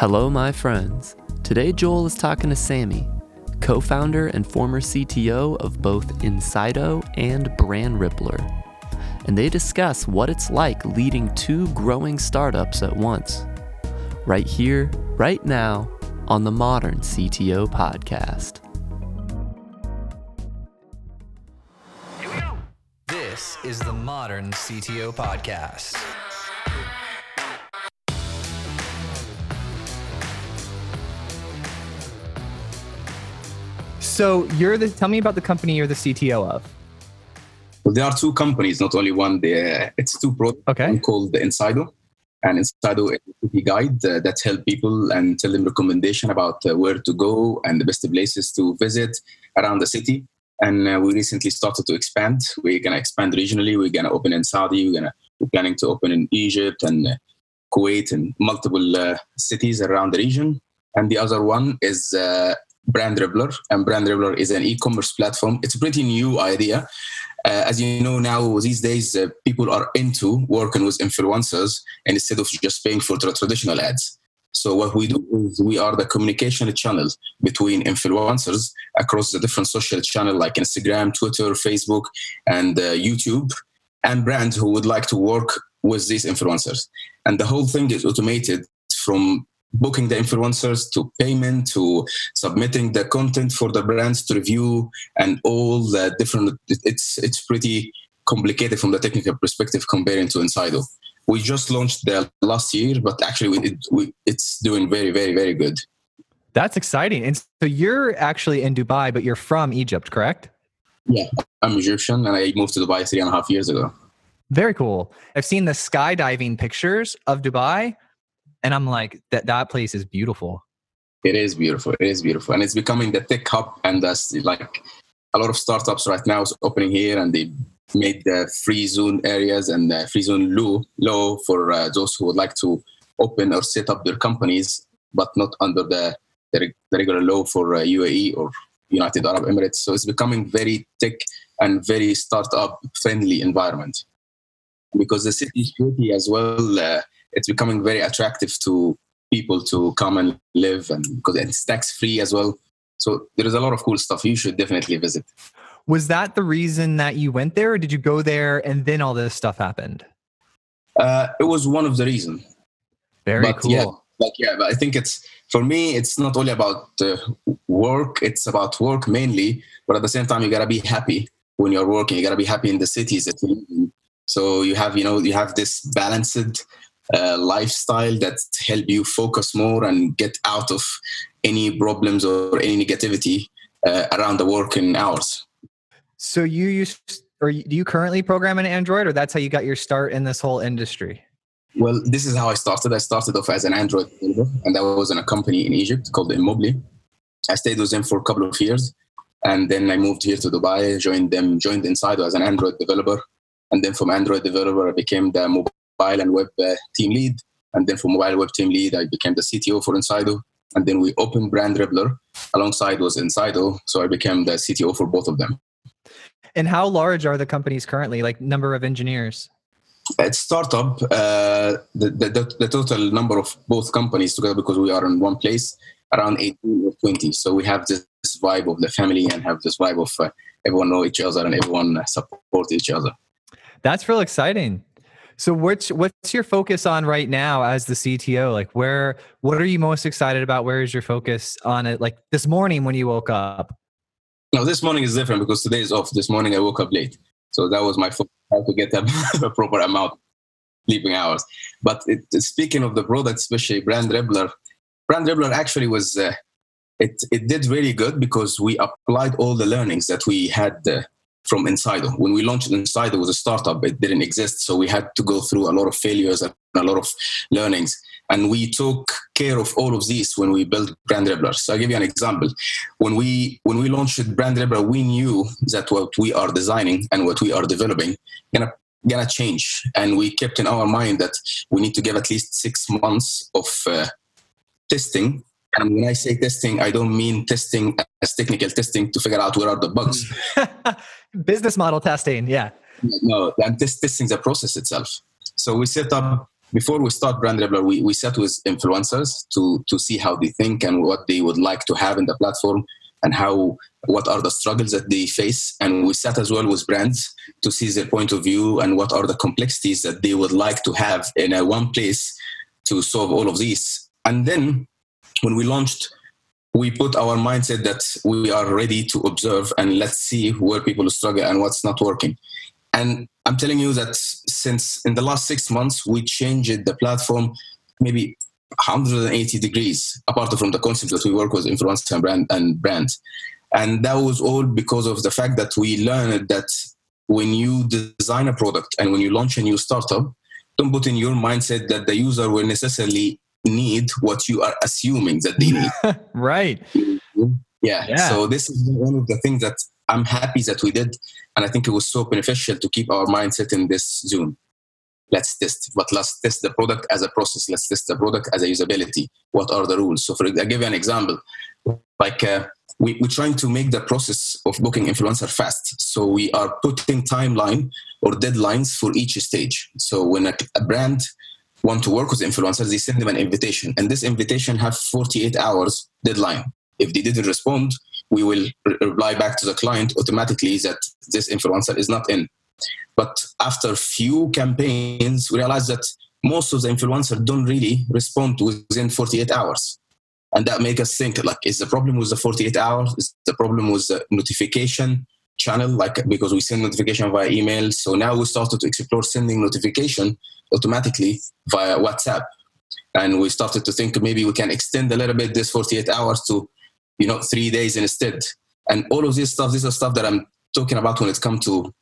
Hello, my friends. Today, Joel is talking to Sammy, co founder and former CTO of both Insydo and Brand Rippler. And they discuss what it's like leading two growing startups at once. Right here, right now, on the Modern CTO Podcast. This is the Modern CTO Podcast. So you're the tell me about the company you're the CTO of. Well, there are two companies, not only one. There, it's two products. Okay. One called the Insydo, and Insydo is a city guide uh, that help people and tell them recommendation about uh, where to go and the best places to visit around the city. And uh, we recently started to expand. We're gonna expand regionally. We're gonna open in Saudi. We're gonna we're planning to open in Egypt and uh, Kuwait and multiple uh, cities around the region. And the other one is Brand Rippler, and Brand Rippler is an e-commerce platform. It's a pretty new idea. Uh, as you know now, these days uh, people are into working with influencers and instead of just paying for the traditional ads. So what we do is we are the communication channel between influencers across the different social channel like Instagram, Twitter, Facebook, and uh, YouTube, and brands who would like to work with these influencers. And the whole thing is automated from booking the influencers to payment to submitting the content for the brands to review and all the different it's it's pretty complicated from the technical perspective comparing to Insydo. We just launched the last year, but actually it, we, it's doing very, very, very good. That's exciting. And so you're actually in Dubai, but you're from Egypt, correct? Yeah, I'm Egyptian and I moved to Dubai three and a half years ago. Very cool. I've seen the skydiving pictures of Dubai, and I'm like, that that place is beautiful. It is beautiful. It is beautiful, and it's becoming the tech hub. And that's like a lot of startups right now is opening here, and they made the free zone areas and the free zone law law for uh, those who would like to open or set up their companies, but not under the the, the regular law for uh, UAE or United Arab Emirates. So it's becoming very tech and very startup friendly environment because the city is pretty as well. Uh, it's becoming very attractive to people to come and live and because it's tax free as well. So there is a lot of cool stuff. You should definitely visit. Was that the reason that you went there, or did you go there and then all this stuff happened? uh, it was one of the reasons Very But cool. yeah, like yeah but i think it's for me it's not only about uh, work it's about work mainly but at the same time you gotta be happy when you're working. You gotta be happy in the cities that you live in. So you have you know you have this balanced uh, lifestyle that help you focus more and get out of any problems or any negativity uh, around the working hours So you use or do you currently program in Android, or that's how you got your start in this whole industry? Well, this is how I started. I started off as an Android developer, and I was in a company in Egypt called Immobile. I stayed with them for a couple of years, and then I moved here to Dubai, joined them, joined Insydo as an Android developer, and then from Android developer, I became the mobile and web uh, team lead, and then from mobile web team lead, I became the CTO for Insydo, and then we opened Brand Rippler alongside was Insydo, so I became the CTO for both of them. And how large are the companies currently, like number of engineers? At startup, uh, the, the, the- total number of both companies together, because we are in one place, around 18 or 20. So we have this, vibe of the family and have this vibe of uh, everyone know each other and everyone support each other. That's real exciting. So what's what's your focus on right now as the CTO? Like where what are you most excited about? Where is your focus on it? Like this morning when you woke up. Now, this morning is different because today is off. This morning I woke up late. So that was my focus, how to get a, proper amount sleeping hours. But it, speaking of the product, especially Brand Rippler, Brand Rippler actually was, uh, it, it did really good because we applied all the learnings that we had uh, from Insydo. When we launched Insydo, it was a startup, it didn't exist. So we had to go through a lot of failures and a lot of learnings. And we took care of all of these when we built Brand Rippler. So I'll give you an example. When we when we launched Brand Rippler, we knew that what we are designing and what we are developing gonna gonna change. And we kept in our mind that we need to give at least six months of uh, testing. And when I say testing, I don't mean testing as technical testing to figure out where are the bugs. Business model testing, yeah. no, I'm just testing the process itself. So we set up before we start Brand Rippler, we, we sat with influencers to to see how they think and what they would like to have in the platform and how what are the struggles that they face and we sat as well with brands to see their point of view and what are the complexities that they would like to have in a one place to solve all of these and then when we launched we put our mindset that we are ready to observe and let's see where people struggle and what's not working. And i'm telling you that since in the last six months we changed the platform maybe 180 degrees apart from the concept that we work with influencers and brand and brands. And that was all because of the fact that we learned that when you design a product and when you launch a new startup don't put in your mindset that the user will necessarily need what you are assuming that they need. Right. Yeah. Yeah. so this is one of the things that i'm happy that we did and i think it was so beneficial to keep our mindset in this Zoom. let's test but let's test the product as a process. Let's test the product as a usability. What are the rules? So for i give you an example. Like uh, we, we're trying to make the process of booking influencer fast. So we are putting timeline or deadlines for each stage. So when a, a brand want to work with influencers they send them an invitation and this invitation have 48 hours deadline if they didn't respond we will re- reply back to the client automatically that this influencer is not in but after few campaigns, we realized that most of the influencers don't really respond within 48 hours. And that make us think like, is the problem with the 48 hours? Is the problem with the notification channel? Like, because we send notification via email. So now we started to explore sending notification automatically via WhatsApp. And we started to think maybe we can extend a little bit this 48 hours to, you know, three days instead. And all of this stuff, this is stuff that I'm talking about when it comes to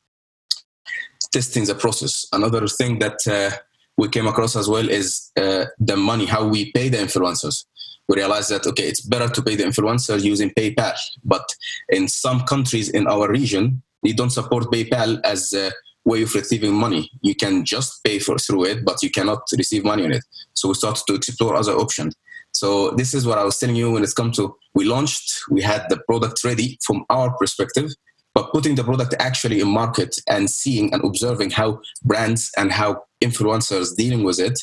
testing the process. Another thing that uh, we came across as well is uh, the money, how we pay the influencers. We realized that okay, it's better to pay the influencer using PayPal, but in some countries in our region, they don't support PayPal as a way of receiving money. You can just pay for through it, but you cannot receive money on it. So we started to explore other options. So this is what I was telling you when it's come to we launched, we had the product ready from our perspective, but putting the product actually in market and seeing and observing how brands and how influencers dealing with it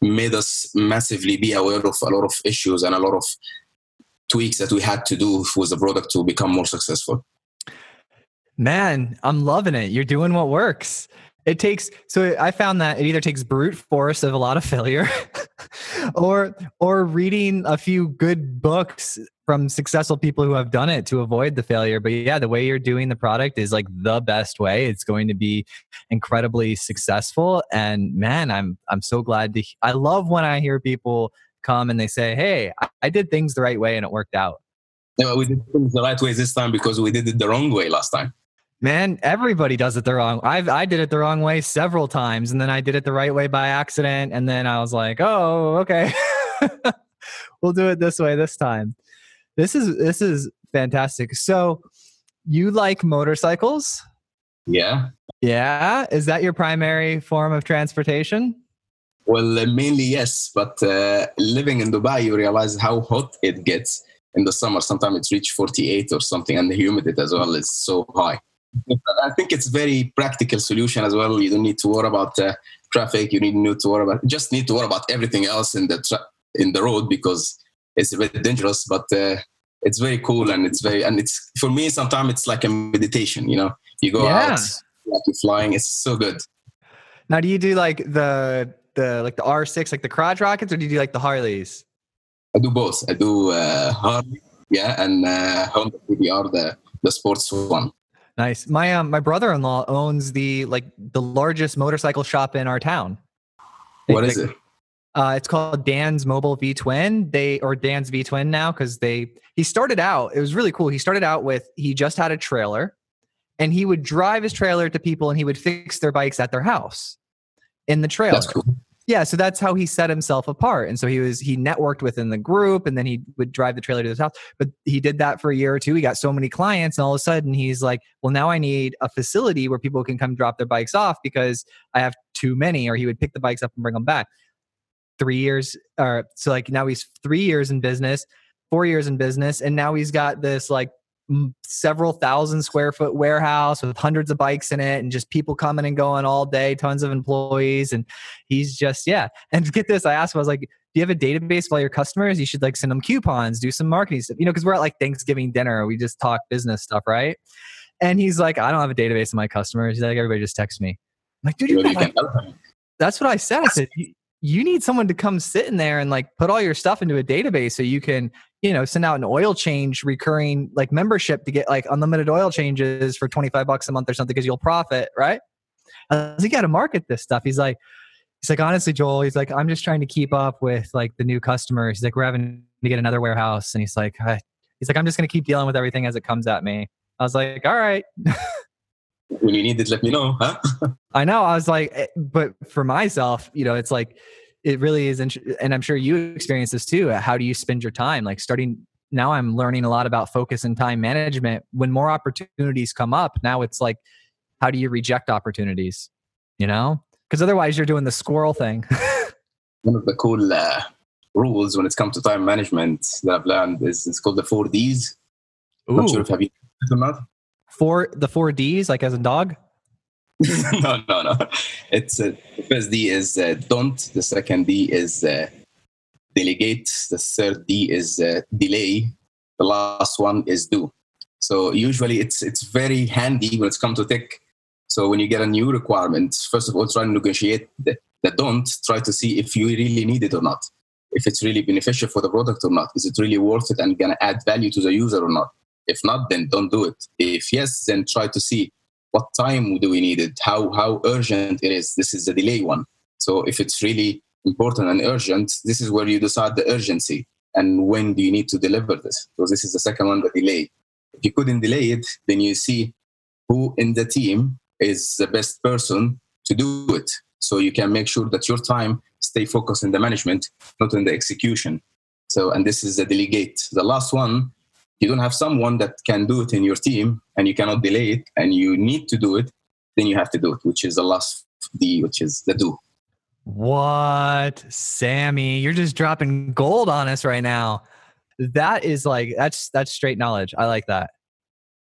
made us massively be aware of a lot of issues and a lot of tweaks that we had to do with the product to become more successful. Man, I'm loving it. You're doing what works. It takes so I found that it either takes brute force of a lot of failure or or reading a few good books from successful people who have done it to avoid the failure. But yeah, the way you're doing the product is like the best way. It's going to be incredibly successful and man, I'm I'm so glad to I love when I hear people come and they say, "Hey, I, did things the right way and it worked out." Yeah, we did things the right way this time because we did it the wrong way last time. Man, everybody does it the wrong. I I did it the wrong way several times, and then I did it the right way by accident, and then I was like, "Oh, okay, we'll do it this way this time." This is this is fantastic. So, you like motorcycles? Yeah. Yeah, is that your primary form of transportation? Well, uh, mainly yes, but uh, living in Dubai, you realize how hot it gets in the summer. Sometimes it's reached 48 or something, and the humidity as well is so high. I think it's very practical solution as well. You don't need to worry about uh, traffic. You need need to worry about just need to worry about everything else in the tra- in the road because it's a bit dangerous. But uh, it's very cool and it's very and it's for me sometimes it's like a meditation. You know, you go Yeah. out like you're flying. It's so good. Now, do you do like the the like the R6, like the crotch rockets, or do you do like the Harleys? I do both. I do uh, Harley, yeah, and uh, Honda CBR, the the sports one. Nice. My um my brother-in-law owns the like the largest motorcycle shop in our town. What They- is it? Uh, it's called Dan's Mobile V Twin. They or Dan's V Twin now because they he started out. It was really cool. He started out with he just had a trailer, and he would drive his trailer to people, and he would fix their bikes at their house in the trailer. That's cool. Yeah, so that's how he set himself apart. And so he was he networked within the group and then he would drive the trailer to the house. But he did that for a year or two. He got so many clients and all of a sudden he's like, "Well, now I need a facility where people can come drop their bikes off because I have too many." Or he would pick the bikes up and bring them back. 3 years or so like now he's 3 years in business, 4 years in business and now he's got this like several thousand square foot warehouse with hundreds of bikes in it and just people coming and going all day, tons of employees. And he's just, yeah. And get this, I asked him, I was like, do you have a database of all your customers? You should like send them coupons, do some marketing stuff, you know, because we're at like Thanksgiving dinner. We just talk business stuff, right? And he's like, I don't have a database of my customers. He's like, everybody just texts me. I'm like, dude, you You like, can help them. that's what I said. I said, you, you need someone to come sit in there and like put all your stuff into a database so you can, you know, send out an oil change recurring like membership to get like unlimited oil changes for 25 bucks a month or something because you'll profit, right? I was like, you got to market this stuff. He's like, he's like, honestly, Joel, he's like, I'm just trying to keep up with like the new customers. He's like, we're having to get another warehouse. And he's like, I, he's like, I'm just going to keep dealing with everything as it comes at me. I was like, all right. When you need it, let me know. Huh? I know. I was like, eh, but for myself, you know, it's like, it really is. int- And I'm sure you experience this too. How do you spend your time? Like starting now, I'm learning a lot about focus and time management. When more opportunities come up, now it's like, how do you reject opportunities? You know, because otherwise you're doing the squirrel thing. One of the cool uh, rules when it comes to time management that I've learned is it's called the four Ds. Not sure Ooh, if have you heard it or not. Four the four D's, like as a dog. no, no, no. It's uh, the first D is uh, don't. The second D is uh, delegate. The third D is uh, delay. The last one is do. So usually it's it's very handy when it's come to tech. So when you get a new requirement, first of all, try to negotiate the, the don't. Try to see if you really need it or not. If it's really beneficial for the product or not. Is it really worth it and gonna add value to the user or not? If not, then don't do it. If yes, then try to see what time do we need it? How how urgent it is? This is the delay one. So if it's really important and urgent this is where you decide the urgency and when do you need to deliver this. So this is the second one the delay. If you couldn't delay it then you see who in the team is the best person to do it. So you can make sure that your time stay focused in the management not in the execution. So and this is the delegate. The last one you don't have someone that can do it in your team and you cannot delay it and you need to do it, then you have to do it, which is the last D, which is the do. What, Sammy? You're just dropping gold on us right now. That is like that's that's straight knowledge. I like that.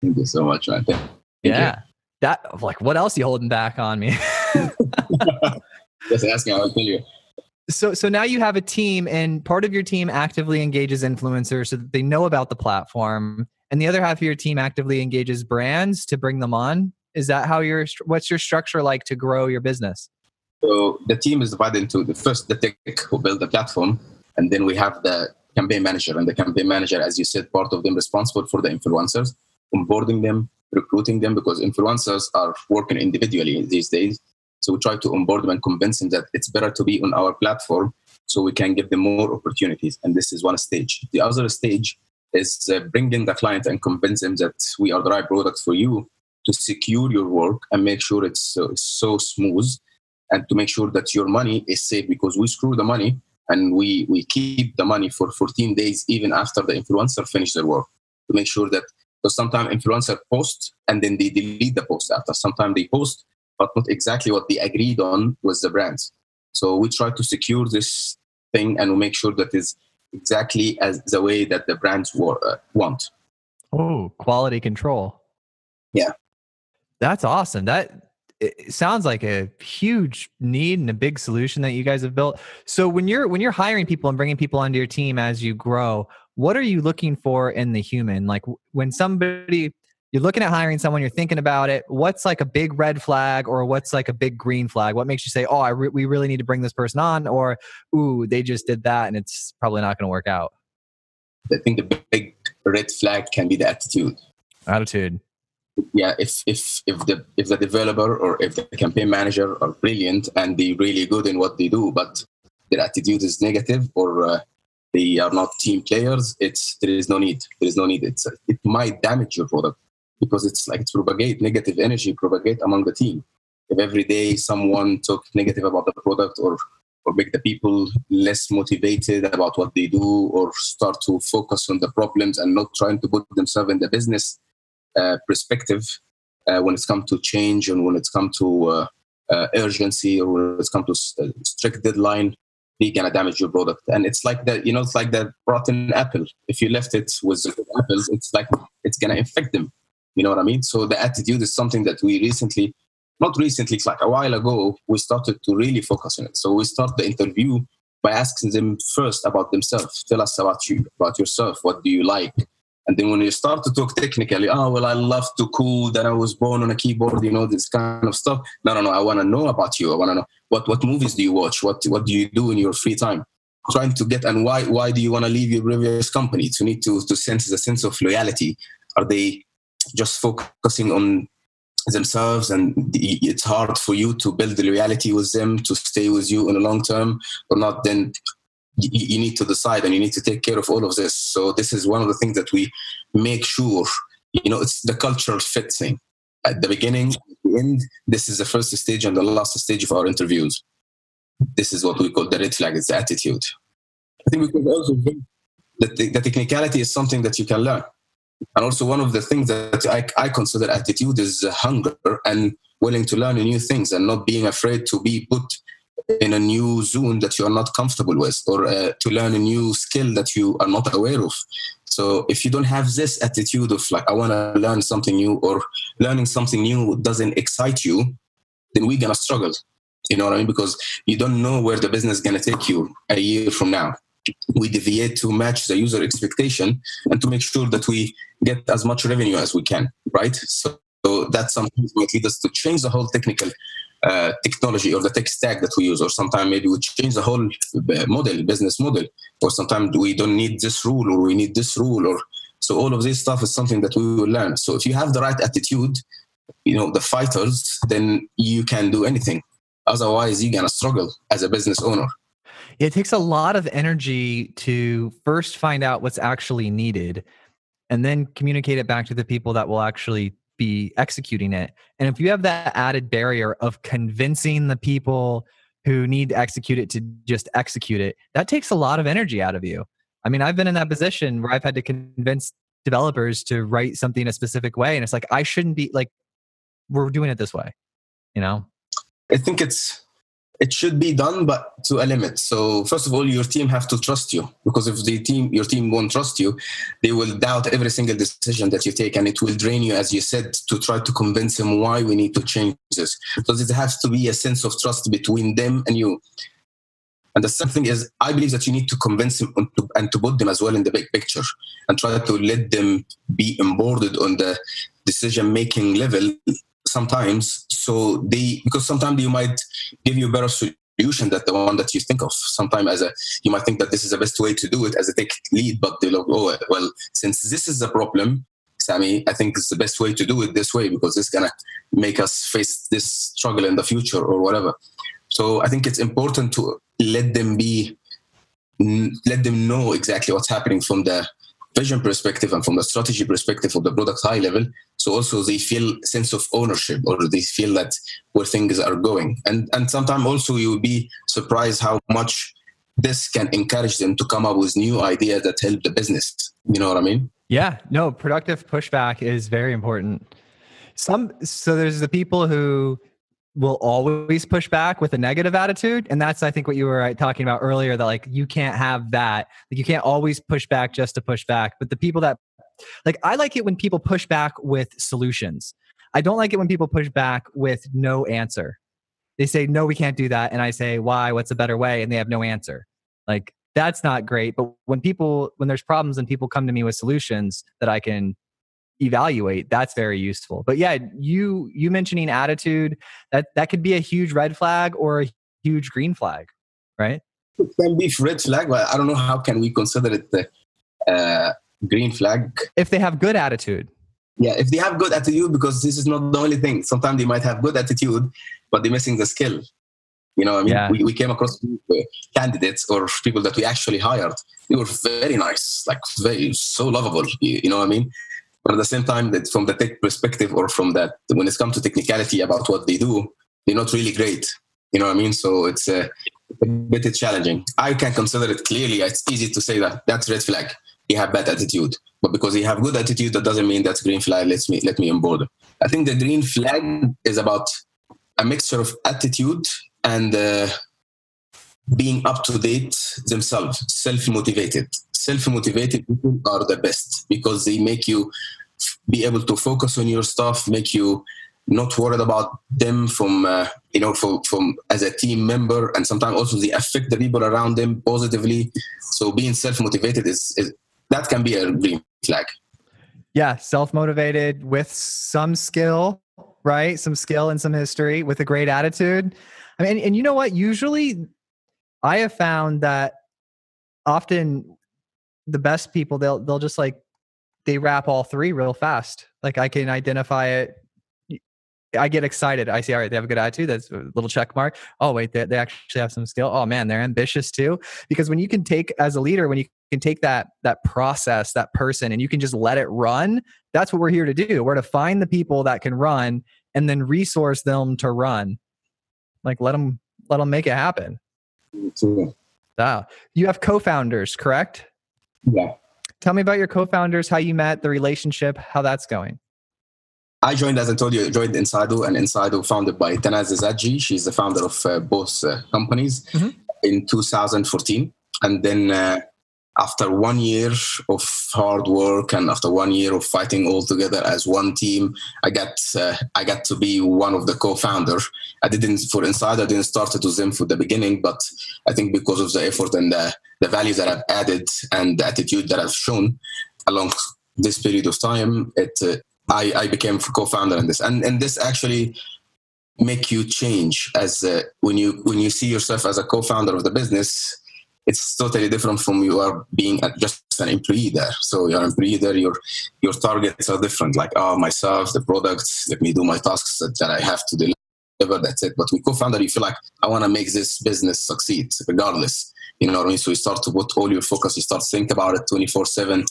Thank you so much, man. Thank you. yeah. That like what else you holding back on me? Just asking, I'll tell you. So so now you have a team and part of your team actively engages influencers so that they know about the platform and the other half of your team actively engages brands to bring them on. Is that how your what's your structure like to grow your business? So the team is divided into the first the tech who build the platform, and then we have the campaign manager. And the campaign manager, as you said, part of them responsible for the influencers, onboarding them, recruiting them, because influencers are working individually these days. So we try to onboard them and convince them that it's better to be on our platform so we can give them more opportunities. And this is one stage. The other stage is uh, bringing the client and convince them that we are the right product for you to secure your work and make sure it's so, so smooth and to make sure that your money is safe because we escrow the money and we, we keep the money for 14 days even after the influencer finish their work to make sure that because sometimes influencer post and then they delete the post after sometimes they post but not exactly what they agreed on with the brands so we try to secure this thing and we make sure that is exactly as the way that the brands wa- uh, want Oh, quality control. Yeah. That's awesome. That it sounds like a huge need and a big solution that you guys have built. So when you're when you're hiring people and bringing people onto your team as you grow, what are you looking for in the human? Like when somebody you're looking at hiring someone, you're thinking about it. What's like a big red flag or what's like a big green flag? What makes you say, "Oh, I re- we really need to bring this person on," or "Ooh, they just did that and it's probably not going to work out." i think the big red flag can be the attitude Attitude. yeah if if if the if the developer or if the campaign manager are brilliant and they really good in what they do but their attitude is negative or uh, they are not team players it's there is no need there is no need it's it might damage your product because it's like it's propagate negative energy propagate among the team. If every day someone talk negative about the product or or make the people less motivated about what they do or start to focus on the problems and not trying to put themselves in the business uh, perspective uh, when it's come to change and when it's come to uh, uh, urgency or when it's come to uh, strict deadline they gonna damage your product. And it's like that you know it's like that rotten apple. If you left it with apples it's like it's gonna infect them. You know what I mean? So the attitude is something that we recently, not recently, it's like a while ago, we started to really focus on it. So we start the interview by asking them first about themselves. Tell us about you, about yourself. What do you like? And then when you start to talk technically, oh, well, I love to code and I was born on a keyboard, you know, this kind of stuff. No, no, no. I want to know about you. I want to know what, what movies do you watch? What, what do you do in your free time? Trying to get, and why, why do you want to leave your previous company? To need to, to sense a sense of loyalty. Are they just focusing on themselves and it's hard for you to build the loyalty with them to stay with you in the long term or not then you need to decide and you need to take care of all of this. So this is one of the things that we make sure, you know, it's the cultural fit thing. At the beginning, the end, this is the first stage and the last stage of our interviews. This is what we call the red flag, it's the attitude. I think we could also that the, the technicality is something that you can learn. And also one of the things that I, I consider attitude is hunger and willing to learn new things and not being afraid to be put in a new zone that you are not comfortable with or uh, to learn a new skill that you are not aware of. So if you don't have this attitude of like i want to learn something new or learning something new doesn't excite you then we're to struggle. You know what i mean? Because you don't know where the business to take you a year from now we deviate to match the user expectation and to make sure that we get as much revenue as we can right so, so that's something that lead us to change the whole technical uh, technology or the tech stack that we use, or sometimes maybe we change the whole uh, model, business model, or sometimes we don't need this rule or we need this rule, or so all of this stuff is something that we will learn. So if you have the right attitude, you know, the fighters, then you can do anything. Otherwise, you're gonna struggle as a business owner. It takes a lot of energy to first find out what's actually needed and then communicate it back to the people that will actually be executing it. And if you have that added barrier of convincing the people who need to execute it to just execute it, that takes a lot of energy out of you. I mean, I've been in that position where I've had to convince developers to write something a specific way. And it's like, I shouldn't be like, we're doing it this way, you know? I think it's it should be done but to a limit. So first of all your team have to trust you because if the team your team won't trust you they will doubt every single decision that you take and it will drain you as you said to try to convince them why we need to change this. So it has to be a sense of trust between them and you. And the second thing is i believe that you need to convince them and to put them as well in the big picture and try to let them be onboarded on the decision making level sometimes so they because sometimes you might give you a better solution than the one that you think of. Sometimes as a you might think that this is the best way to do it as a tech lead but they like oh well since this is the problem sammy i think it's the best way to do it this way because it's gonna make us face this struggle in the future or whatever. So i think it's important to let them be let them know exactly what's happening from the vision perspective and from the strategy perspective of the product high level so also they feel sense of ownership or they feel that where things are going. And and sometimes also you will be surprised how much this can encourage them to come up with new ideas that help the business. You know what i mean? Yeah. No productive pushback is very important. Some so there's the people who will always push back with a negative attitude. And that's i think what you were uh, talking about earlier that like you can't have that. Like you can't always push back just to push back. But the people that like i like it when people push back with solutions. I don't like it when people push back with no answer. They say no we can't do that. And i say why? What's a better way? And they have no answer. Like that's not great. But when people when there's problems and people come to me with solutions that i can evaluate that's very useful. But yeah you you mentioning attitude that that could be a huge red flag or a huge green flag right? It can be red flag but i don't know how can we consider it the uh, green flag. If they have good attitude. Yeah if they have good attitude because this is not the only thing. Sometimes they might have good attitude but they're missing the skill. You know i mean? Yeah. we, we came across candidates or people that we actually hired. They were very nice like very so lovable you, you know what i mean but at the same time, that from the tech perspective or from that, when it's come to technicality about what they do, they're not really great. You know what I mean? So it's a, a bit challenging. I can consider it clearly. It's easy to say that that's red flag. you have bad attitude, but because you have good attitude, that doesn't mean that's green flag. Let's me let me on board. I think the green flag is about a mixture of attitude and uh, being up to date themselves, self motivated self motivated people are the best because they make you be able to focus on your stuff, make you not worried about them from uh, you know from, from as a team member and sometimes also they affect the people around them positively. So being self-motivated is, is that can be a green flag. Yeah self-motivated with some skill right? Some skill and some history with a great attitude. I mean and, and you know what? Usually i have found that often the best people they'll they'll just like they wrap all three real fast like i can identify it I get excited. I see, all right, they have a good attitude. That's a little check mark. Oh, wait, they, they actually have some skill. Oh man, they're ambitious too. Because when you can take as a leader, when you can take that that process, that person, and you can just let it run, that's what we're here to do. We're to find the people that can run and then resource them to run. Like let them let them make it happen. Yeah. You have co-founders, correct? Yeah. Tell me about your co-founders, how you met, the relationship, how that's going. I joined, as I told you, joined Insydo, and Insydo founded by Tanaz Zadji. She's the founder of uh, both uh, companies mm-hmm. in 2014. And then uh, after one year of hard work and after one year of fighting all together as one team, I got uh, I got to be one of the co-founder. I didn't for Insydo, I didn't start it with them from the beginning, but I think because of the effort and the, the values that I've added and the attitude that I've shown along this period of time, it uh, I, I became co-founder in this, and and this actually make you change as uh, when you when you see yourself as a co-founder of the business. It's totally different from you are being just an employee there. So you're an employee there. Your your targets are different. Like oh myself, the products. Let me do my tasks that, that I have to deliver. That's it. But with co-founder, you feel like I want to make this business succeed regardless. You know what I mean? So you start to put all your focus, you start to think about it 24 7.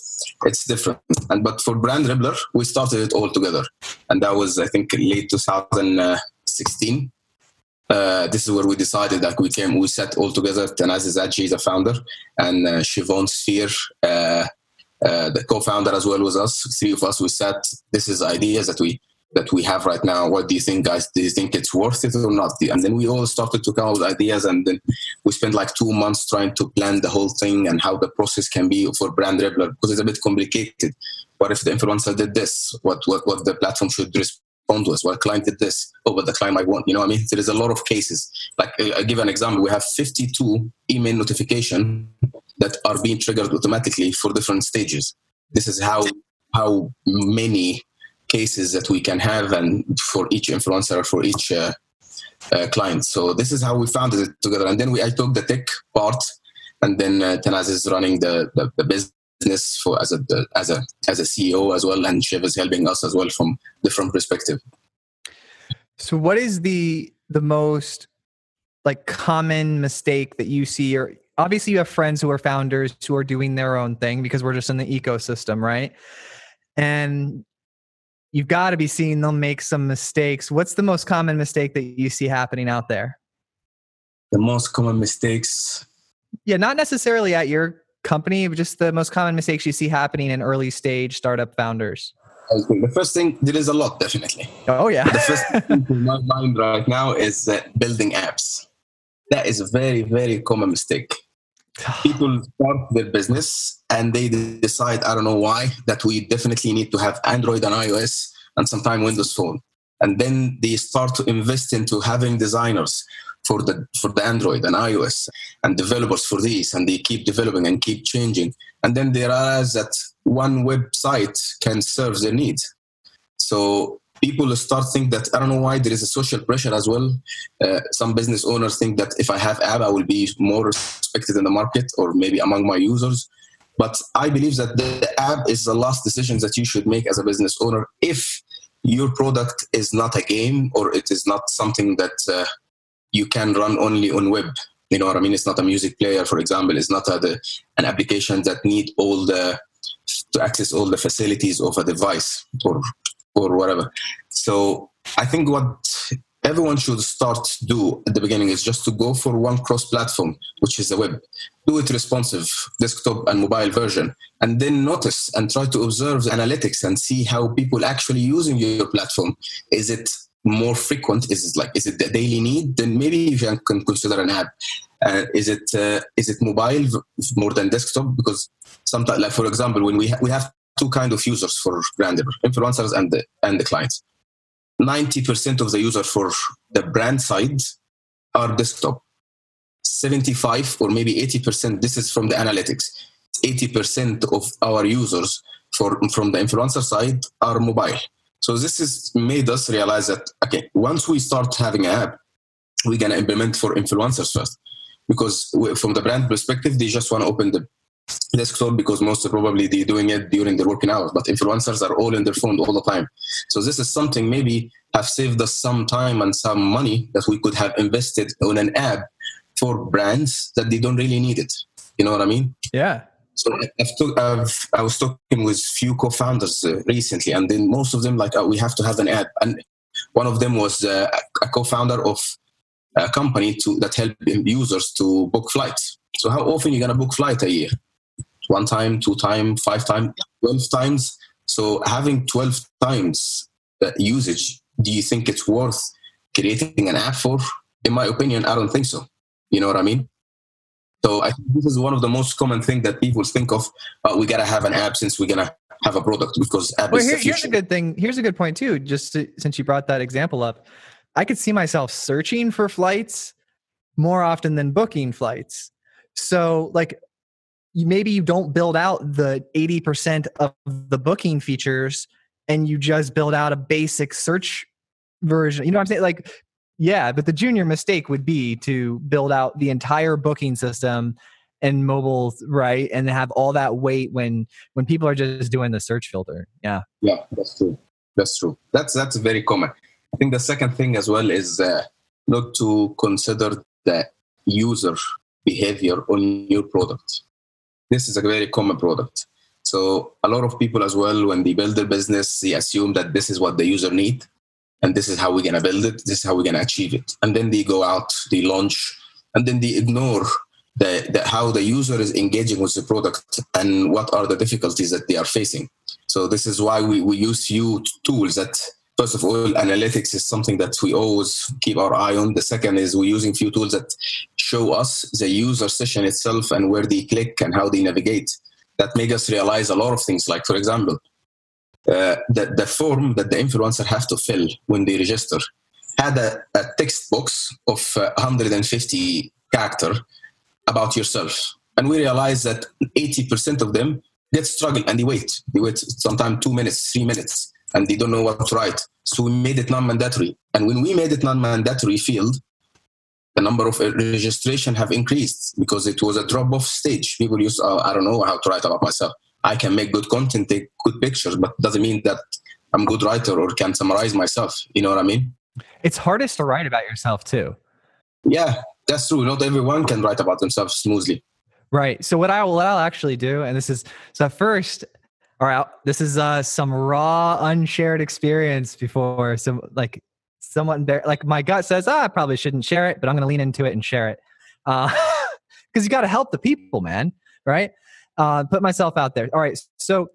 It's different. And but for Brand Rippler, we started it all together. And that was, I think, late 2016. Uh, this is where we decided that we came, we sat all together. Tanaz Zadji, the founder, and uh, Siobhan Sphere, uh, uh, the co-founder as well was us. Three of us, we sat. This is ideas that we that we have right now. What do you think, guys? Do you think it's worth it or not? And then we all started to come up with ideas, and then we spent like two months trying to plan the whole thing and how the process can be for Brand Rippler because it's a bit complicated. What if the influencer did this? What what what the platform should respond to us? What client did this? Oh, but the client might want. You know, what I mean, there is a lot of cases. Like I give an example. We have 52 email notification that are being triggered automatically for different stages. This is how how many cases that we can have and for each influencer for each uh, uh, client so this is how we found it together and then we i took the tech part and then uh, tanaz is running the, the, the business for as a as a as a ceo as well and shiv is helping us as well from different perspective so what is the the most like common mistake that you see or obviously you have friends who are founders who are doing their own thing because we're just in the ecosystem right and you've got to be seeing them make some mistakes. What's the most common mistake that you see happening out there? The most common mistakes. Yeah, not necessarily at your company, just the most common mistakes you see happening in early stage startup founders. The first thing, there is a lot, definitely. Oh, yeah. the first thing in my mind right now is uh, building apps. That is a very, very common mistake. People start their business and they decide i don't know why that we definitely need to have android and ios and sometime windows phone and then they start to invest into having designers for the for the android and ios and developers for these and they keep developing and keep changing. And then they realize that one website can serve their needs. So people start think that i don't know why there is a social pressure as well. Uh, some business owners think that if i have app i will be more respected in the market or maybe among my users. But I believe that the app is the last decision that you should make as a business owner if your product is not a game or it is not something that uh, you can run only on web. You know what I mean? It's not a music player, for example. It's not a, the, an application that need all the to access all the facilities of a device or or whatever. So I think what everyone should start to do at the beginning is just to go for one cross platform, which is the web. Do it responsive, desktop and mobile version, and then notice and try to observe the analytics and see how people actually using your platform. Is it more frequent? Is it like is it a daily need? Then maybe you can consider an app. Uh, is it uh, is it mobile more than desktop? Because sometimes, like for example, when we ha- we have two kind of users for brand influencers and the, and the clients. 90% of the user for the brand side are desktop. 75 or maybe 80%, this is from the analytics. 80% of our users for, from the influencer side are mobile. So this has made us realize that, okay, once we start having an app, we're going to implement for influencers first. Because from the brand perspective, they just want to open the desktop because most probably they're doing it during their working hours. But influencers are all in their phone all the time. So this is something maybe have saved us some time and some money that we could have invested on an app for brands that they don't really need it. You know what I mean? Yeah. So I've, took, I've i was talking with few co-founders uh, recently, and then most of them like, oh, we have to have an app. And one of them was uh, a co-founder of a company to that help users to book flights. So how often you gonna book flight a year? One time, two time, five time, twelve times. So having twelve times uh, usage, do you think it's worth creating an app for? In my opinion, I don't think so. You know what I mean? So I think this is one of the most common thing that people think of. Uh, we gotta have an app since we're gonna have a product because app well, is here, the here's a good thing. Here's a good point too. Just to, since you brought that example up, I could see myself searching for flights more often than booking flights. So like you, maybe you don't build out the 80% of the booking features and you just build out a basic search version. You know what I'm saying? Like yeah, but the junior mistake would be to build out the entire booking system and mobile right and have all that weight when when people are just doing the search filter. Yeah. Yeah, that's true. That's true. That's that's very common. I think the second thing as well is uh, not to consider the user behavior on your product. This is a very common product. So a lot of people as well, when they build their business, they assume that this is what the user need, and this is how we're gonna build it. This is how we're gonna achieve it. And then they go out, they launch, and then they ignore the, the how the user is engaging with the product and what are the difficulties that they are facing. So this is why we, we use few tools that first of all, analytics is something that we always keep our eye on. The second is we're using few tools that show us the user session itself and where they click and how they navigate. That make us realize a lot of things. Like, for example, uh, the, the form that the influencer have to fill when they register had a, a text box of uh, 150 character about yourself. And we realized that 80% of them get struggle and they wait. They wait sometimes two minutes, three minutes and they don't know what to write. So we made it non-mandatory. And when we made it non-mandatory field, the number of registration have increased because it was a drop-off stage. People used, uh, I don't know how to write about myself. I can make good content, take good pictures, but doesn't mean that I'm a good writer or can summarize myself. You know what I mean? It's hardest to write about yourself too. Yeah, that's true. Not everyone can write about themselves smoothly. Right. So what I what I'll actually do, and this is so first all right, this is uh, some raw, unshared experience before some like somewhat embar- like my gut says, ah, I probably shouldn't share it, but I'm going to lean into it and share it Uh because you got to help the people, man. Right? Uh, put myself out there. All right. So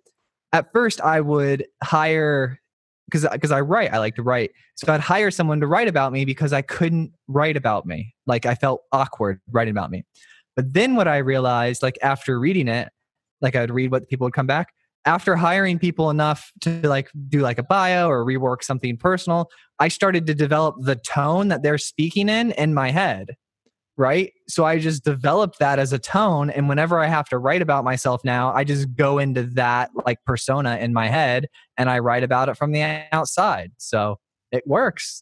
at first, I would hire because because I write, I like to write. So I'd hire someone to write about me because I couldn't write about me. Like I felt awkward writing about me. But then what I realized, like after reading it, like I'd read what people would come back after hiring people enough to like do like a bio or rework something personal, I started to develop the tone that they're speaking in in my head. Right. So I just developed that as a tone. And whenever I have to write about myself now, I just go into that like persona in my head and I write about it from the outside. So it works.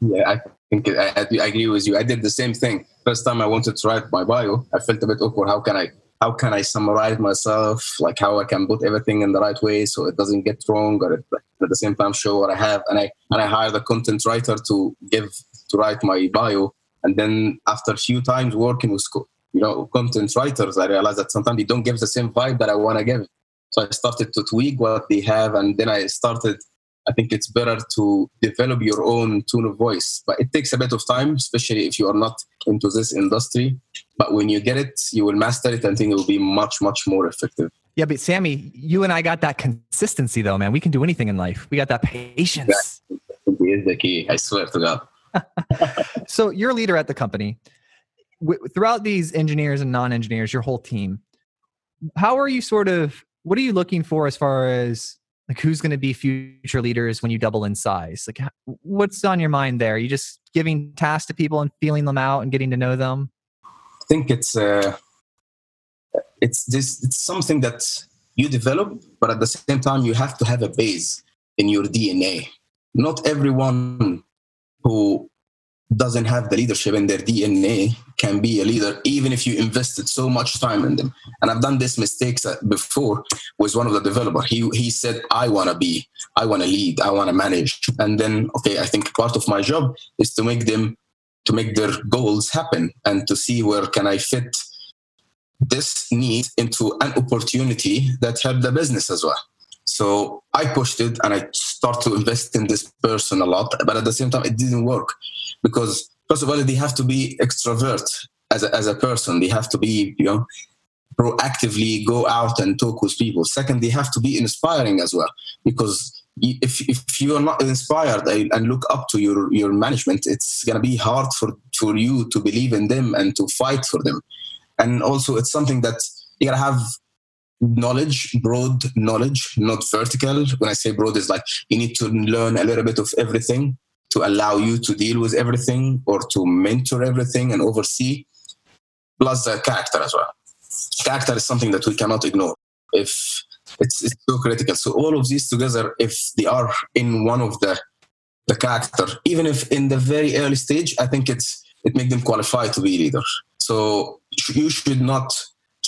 Yeah, I think I, I agree with you. I did the same thing. First time I wanted to write my bio, I felt a bit awkward. How can I how can I summarize myself, like how I can put everything in the right way so it doesn't get wrong, or at the same time show what I have. And I and I hired a content writer to give to write my bio. And then after a few times working with you know content writers, I realized that sometimes they don't give the same vibe that I want to give. So I started to tweak what they have, and then I started I think it's better to develop your own tone of voice. But it takes a bit of time, especially if you are not into this industry. But when you get it, you will master it and think it will be much, much more effective. Yeah, but Sammy, you and I got that consistency though, man. We can do anything in life. We got that patience. That is the key. I swear to God. so you're a leader at the company. throughout these engineers and non-engineers, your whole team, how are you sort of what are you looking for as far as like who's going to be future leaders when you double in size? Like what's on your mind there? Are you just giving tasks to people and feeling them out and getting to know them? I think it's uh, it's this it's something that you develop, but at the same time you have to have a base in your DNA. Not everyone who doesn't have the leadership in their DNA can be a leader, even if you invested so much time in them. And I've done this mistakes uh, before with one of the developer. He he said, I wanna be, I wanna lead, I wanna manage. And then okay, I think part of my job is to make them to make their goals happen and to see where can I fit this need into an opportunity that help the business as well. So I pushed it and I start to invest in this person a lot, but at the same time, it didn't work because first of all, they have to be extrovert as a, as a person. They have to be, you know, proactively go out and talk with people. Second, they have to be inspiring as well because if, if you are not inspired and look up to your, your management, it's going to be hard for, for you to believe in them and to fight for them. And also, it's something that you got to have knowledge, broad knowledge, not vertical. When I say broad, is like you need to learn a little bit of everything to allow you to deal with everything or to mentor everything and oversee, plus the character as well. Character is something that we cannot ignore. If it's, it's so critical. So all of these together, if they are in one of the the character, even if in the very early stage, I think it's it make them qualify to be leader. So you should not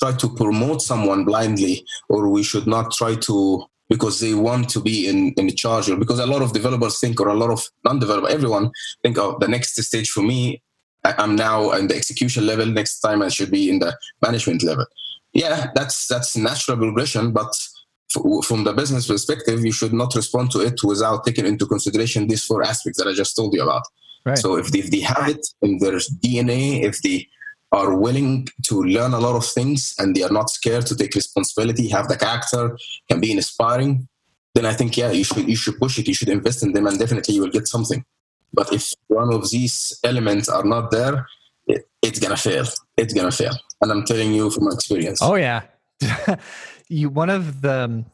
try to promote someone blindly, or we should not try to because they want to be in, in charge. Or because a lot of developers think or a lot of non-developer everyone think of oh, the next stage for me i'm now in the execution level. Next time i should be in the management level. Yeah that's that's natural progression but from the business perspective you should not respond to it without taking into consideration these four aspects that i just told you about. Right. so if they, if they have it in their dna if they are willing to learn a lot of things and they are not scared to take responsibility, have the character, can be inspiring, then I think yeah, you should you should push it, you should invest in them, and definitely you will get something. But if one of these elements are not there, it, it's gonna fail. It's gonna fail, and I'm telling you from experience. Oh yeah, you one of the um,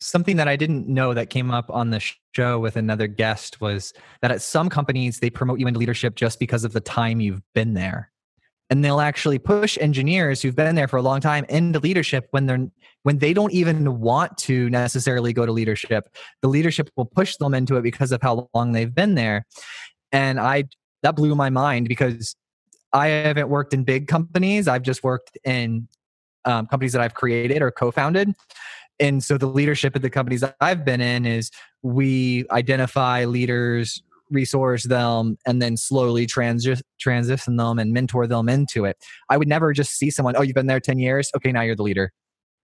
something that I didn't know that came up on the show with another guest was that at some companies they promote you into leadership just because of the time you've been there and they'll actually push engineers who've been there for a long time into leadership when they're when they don't even want to necessarily go to leadership. The leadership will push them into it because of how long they've been there. And i that blew my mind because i haven't worked in big companies. I've just worked in um, companies that i've created or co-founded. And so the leadership of the companies i've been in is we identify leaders resource them and then slowly transi- transition them and mentor them into it. I would never just see someone, oh, you've been there 10 years. Okay, now you're the leader.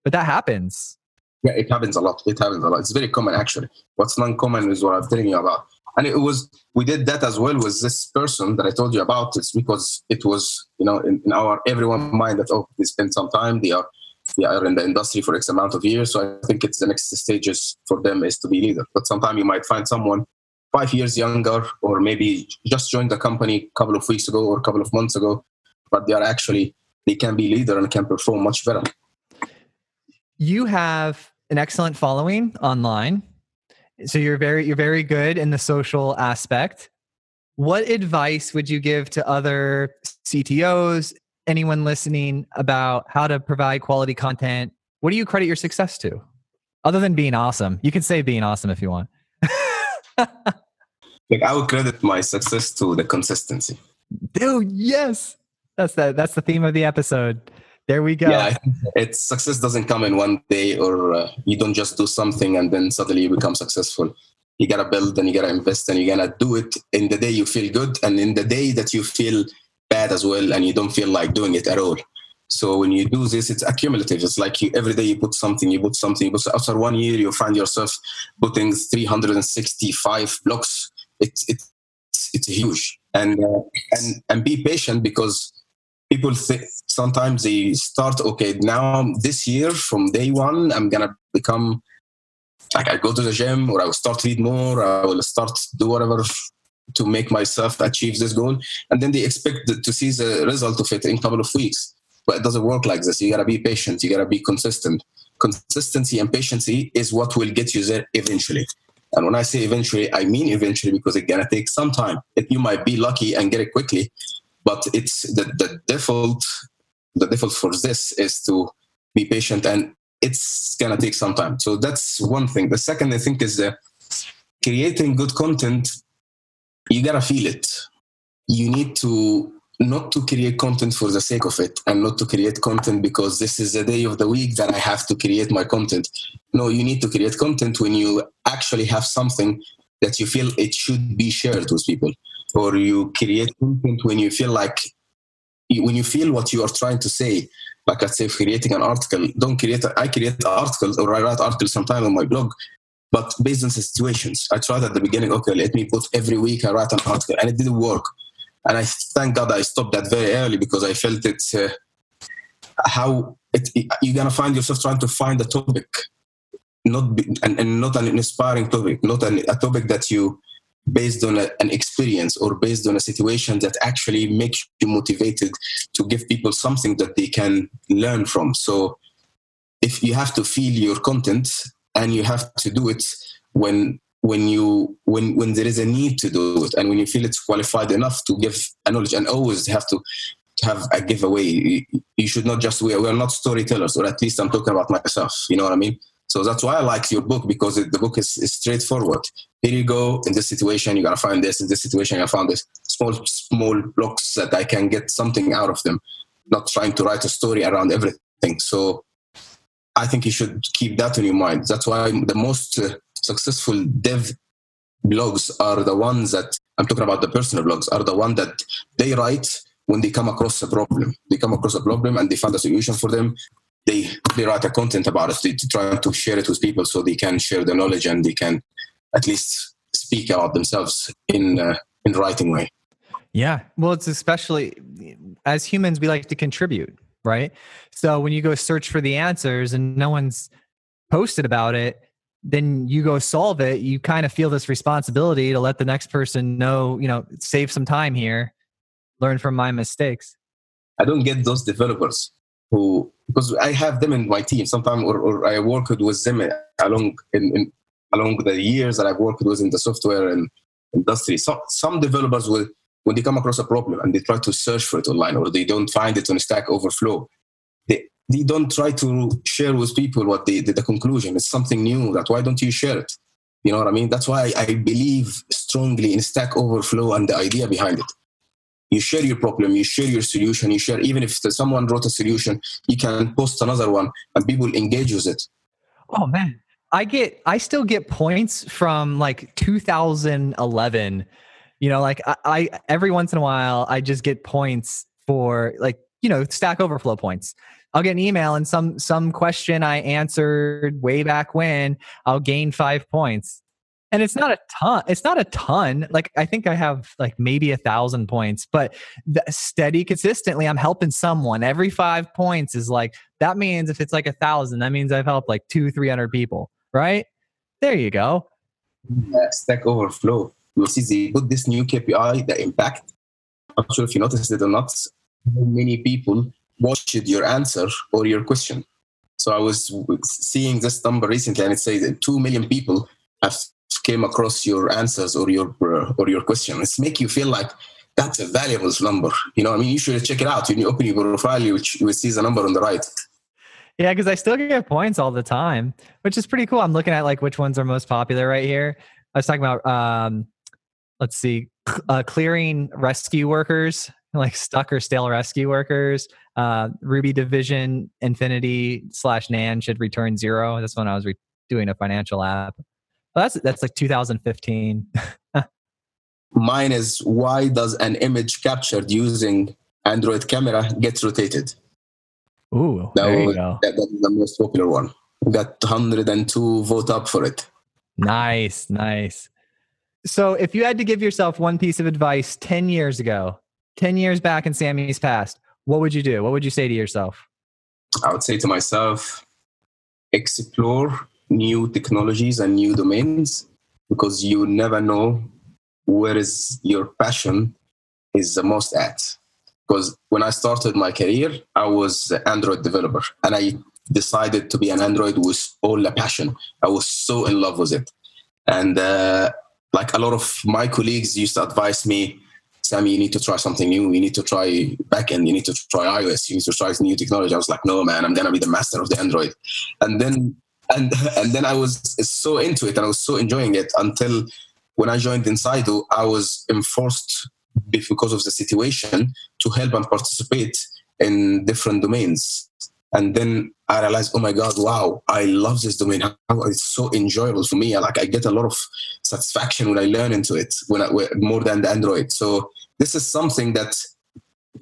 But that happens. Yeah, it happens a lot. It happens a lot. It's very common, actually. What's non common is what I'm telling you about. And it was, we did that as well with this person that I told you about. It's because it was, you know, in, in our everyone mind that, oh, they spend some time, they are they are in the industry for X amount of years. So I think it's the next stages for them is to be leader. But sometimes you might find someone five years younger or maybe just joined the company a couple of weeks ago or a couple of months ago but they are actually they can be leader and can perform much better. You have an excellent following online. So you're very you're very good in the social aspect. What advice would you give to other ctos anyone listening about how to provide quality content? What do you credit your success to? Other than being awesome. You can say being awesome if you want like I would credit my success to the consistency. Dude, yes, that's the that's the theme of the episode. There we go. Yeah, it's success doesn't come in one day, or uh, you don't just do something and then suddenly you become successful. You gotta build and you gotta invest and you gotta do it in the day you feel good and in the day that you feel bad as well and you don't feel like doing it at all. So when you do this, it's accumulative. It's like you, every day you put something, you put something. But after one year, you find yourself putting 365 blocks it's it's it's huge. And uh, and and be patient because people sometimes they start okay now this year from day one i'm gonna become like i go to the gym or i will start to eat more i will start to do whatever to make myself achieve this goal. And then they expect to see the result of it in a couple of weeks. But it doesn't work like this. You gotta be patient. You gotta be consistent. Consistency and patience is what will get you there eventually. And when I say eventually, I mean eventually because it's gonna take some time. It, you might be lucky and get it quickly, but it's the, the default. The default for this is to be patient, and it's gonna take some time. So that's one thing. The second, I think, is uh, creating good content. You gotta feel it. You need to not to create content for the sake of it and not to create content because this is the day of the week that I have to create my content. No, you need to create content when you actually have something that you feel it should be shared with people. Or you create content when you feel like, when you feel what you are trying to say. Like I say, creating an article, don't create, I create articles or I write articles sometime on my blog, but based on the situations. I tried at the beginning, okay, let me put every week I write an article and it didn't work and I thank God I stopped that very early because I felt it's uh, how it, you're gonna find yourself trying to find a topic, not be, and, and, not an inspiring topic, not an, a topic that you based on a, an experience or based on a situation that actually makes you motivated to give people something that they can learn from. So if you have to feel your content and you have to do it when when you when when there is a need to do it and when you feel it's qualified enough to give a knowledge and always have to have a giveaway you should not just we are, we are not storytellers or at least i'm talking about myself you know what i mean so that's why i like your book because it, the book is, is straightforward. Here you go in this situation you're gonna find this in this situation i found this. Small small blocks that i can get something out of them. Not trying to write a story around everything. So i think you should keep that in your mind. That's why the most uh, successful dev blogs are the ones that I'm talking about the personal blogs are the one that they write when they come across a problem. They come across a problem and they find a solution for them. They they write a content about it. to, they try to share it with people so they can share the knowledge and they can at least speak about themselves in uh, in writing way. Yeah, well, it's especially as humans we like to contribute, right? So when you go search for the answers and no one's posted about it, then you go solve it you kind of feel this responsibility to let the next person know you know save some time here learn from my mistakes i don't get those developers who because i have them in my team. Sometimes or, or i worked with them along in, in, along the years that i've worked with in the software and industry. Some, some developers will when they come across a problem and they try to search for it online or they don't find it on stack overflow they, they don't try to share with people what they, the, the conclusion. Is something new that why don't you share it? You know what i mean? That's why i believe strongly in stack overflow and the idea behind it you share your problem you share your solution you share even if someone wrote a solution you can post another one and people engage with it. Oh man. I get i still get points from like 2011 you know like I, I every once in a while i just get points for like you know stack overflow points. I'll get an email and some some question I answered way back when, I'll gain five points. And it's not a ton. It's not a ton. Like I think I have like maybe a thousand points, but steady consistently, I'm helping someone. Every five points is like that means if it's like a thousand, that means I've helped like two, three hundred people, right? There you go. Yeah, Stack Overflow. You'll see they put this new KPI, the impact. I'm sure if you noticed it or not. Many people watched your answer or your question. So I was seeing this number recently, and it says that two million people have came across your answers or your uh, or your question. It's make you feel like that's a valuable number. You know, I mean, you should check it out. When you open your profile, you, you will see the number on the right. Yeah, because I still get points all the time, which is pretty cool. I'm looking at like which ones are most popular right here. I was talking about, um, let's see, uh, clearing Resque workers, like stuck or stale Resque workers, uh, Ruby Division Infinity slash Nan should return zero. That's when I was re- doing a financial app. Well, that's that's like 2015. Mine is why does an image captured using Android camera get rotated? Ooh, that there was, you go. That, that's the most popular one. We got 102 vote up for it. Nice, nice. So, if you had to give yourself one piece of advice 10 years ago, 10 years back in Sammy's past, what would you do? What would you say to yourself? I would say to myself, explore new technologies and new domains because you never know where is your passion is the most at. Because when I started my career, I was an Android developer and I decided to be an Android with all a passion. I was so in love with it. And uh, like a lot of my colleagues used to advise me, Sammy, you need to try something new. You need to try backend. You need to try iOS. You need to try new technology. I was like, no, man, I'm gonna be the master of the Android. And then and and then I was so into it and I was so enjoying it until when I joined Insydo, I was enforced because of the situation to help and participate in different domains. And then I realized, oh my God, wow, I love this domain. It's so enjoyable for me. I like I get a lot of satisfaction when I learn into it, when I, more than the Android. So this is something that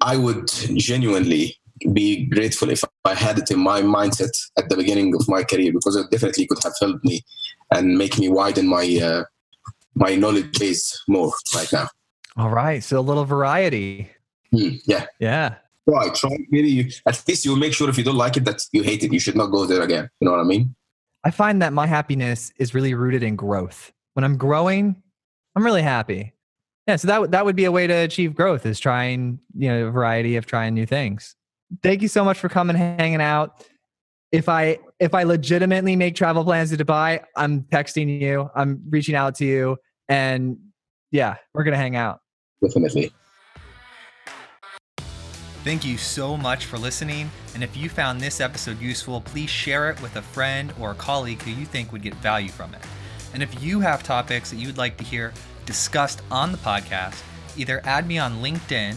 I would genuinely be grateful if I had it in my mindset at the beginning of my career because it definitely could have helped me and make me widen my uh, my knowledge base more right now. All right, so a little variety. Mm, yeah, yeah. Right. try. Maybe you, at least you'll make sure if you don't like it that you hate it. You should not go there again. You know what I mean? I find that my happiness is really rooted in growth. When I'm growing, I'm really happy. Yeah, so that that would be a way to achieve growth is trying, you know, a variety of trying new things. Thank you so much for coming hanging out. If I if I legitimately make travel plans to Dubai, I'm texting you, I'm reaching out to you and yeah, we're going to hang out. Definitely. Thank you so much for listening. And if you found this episode useful, please share it with a friend or a colleague who you think would get value from it. And if you have topics that you'd like to hear discussed on the podcast, either add me on LinkedIn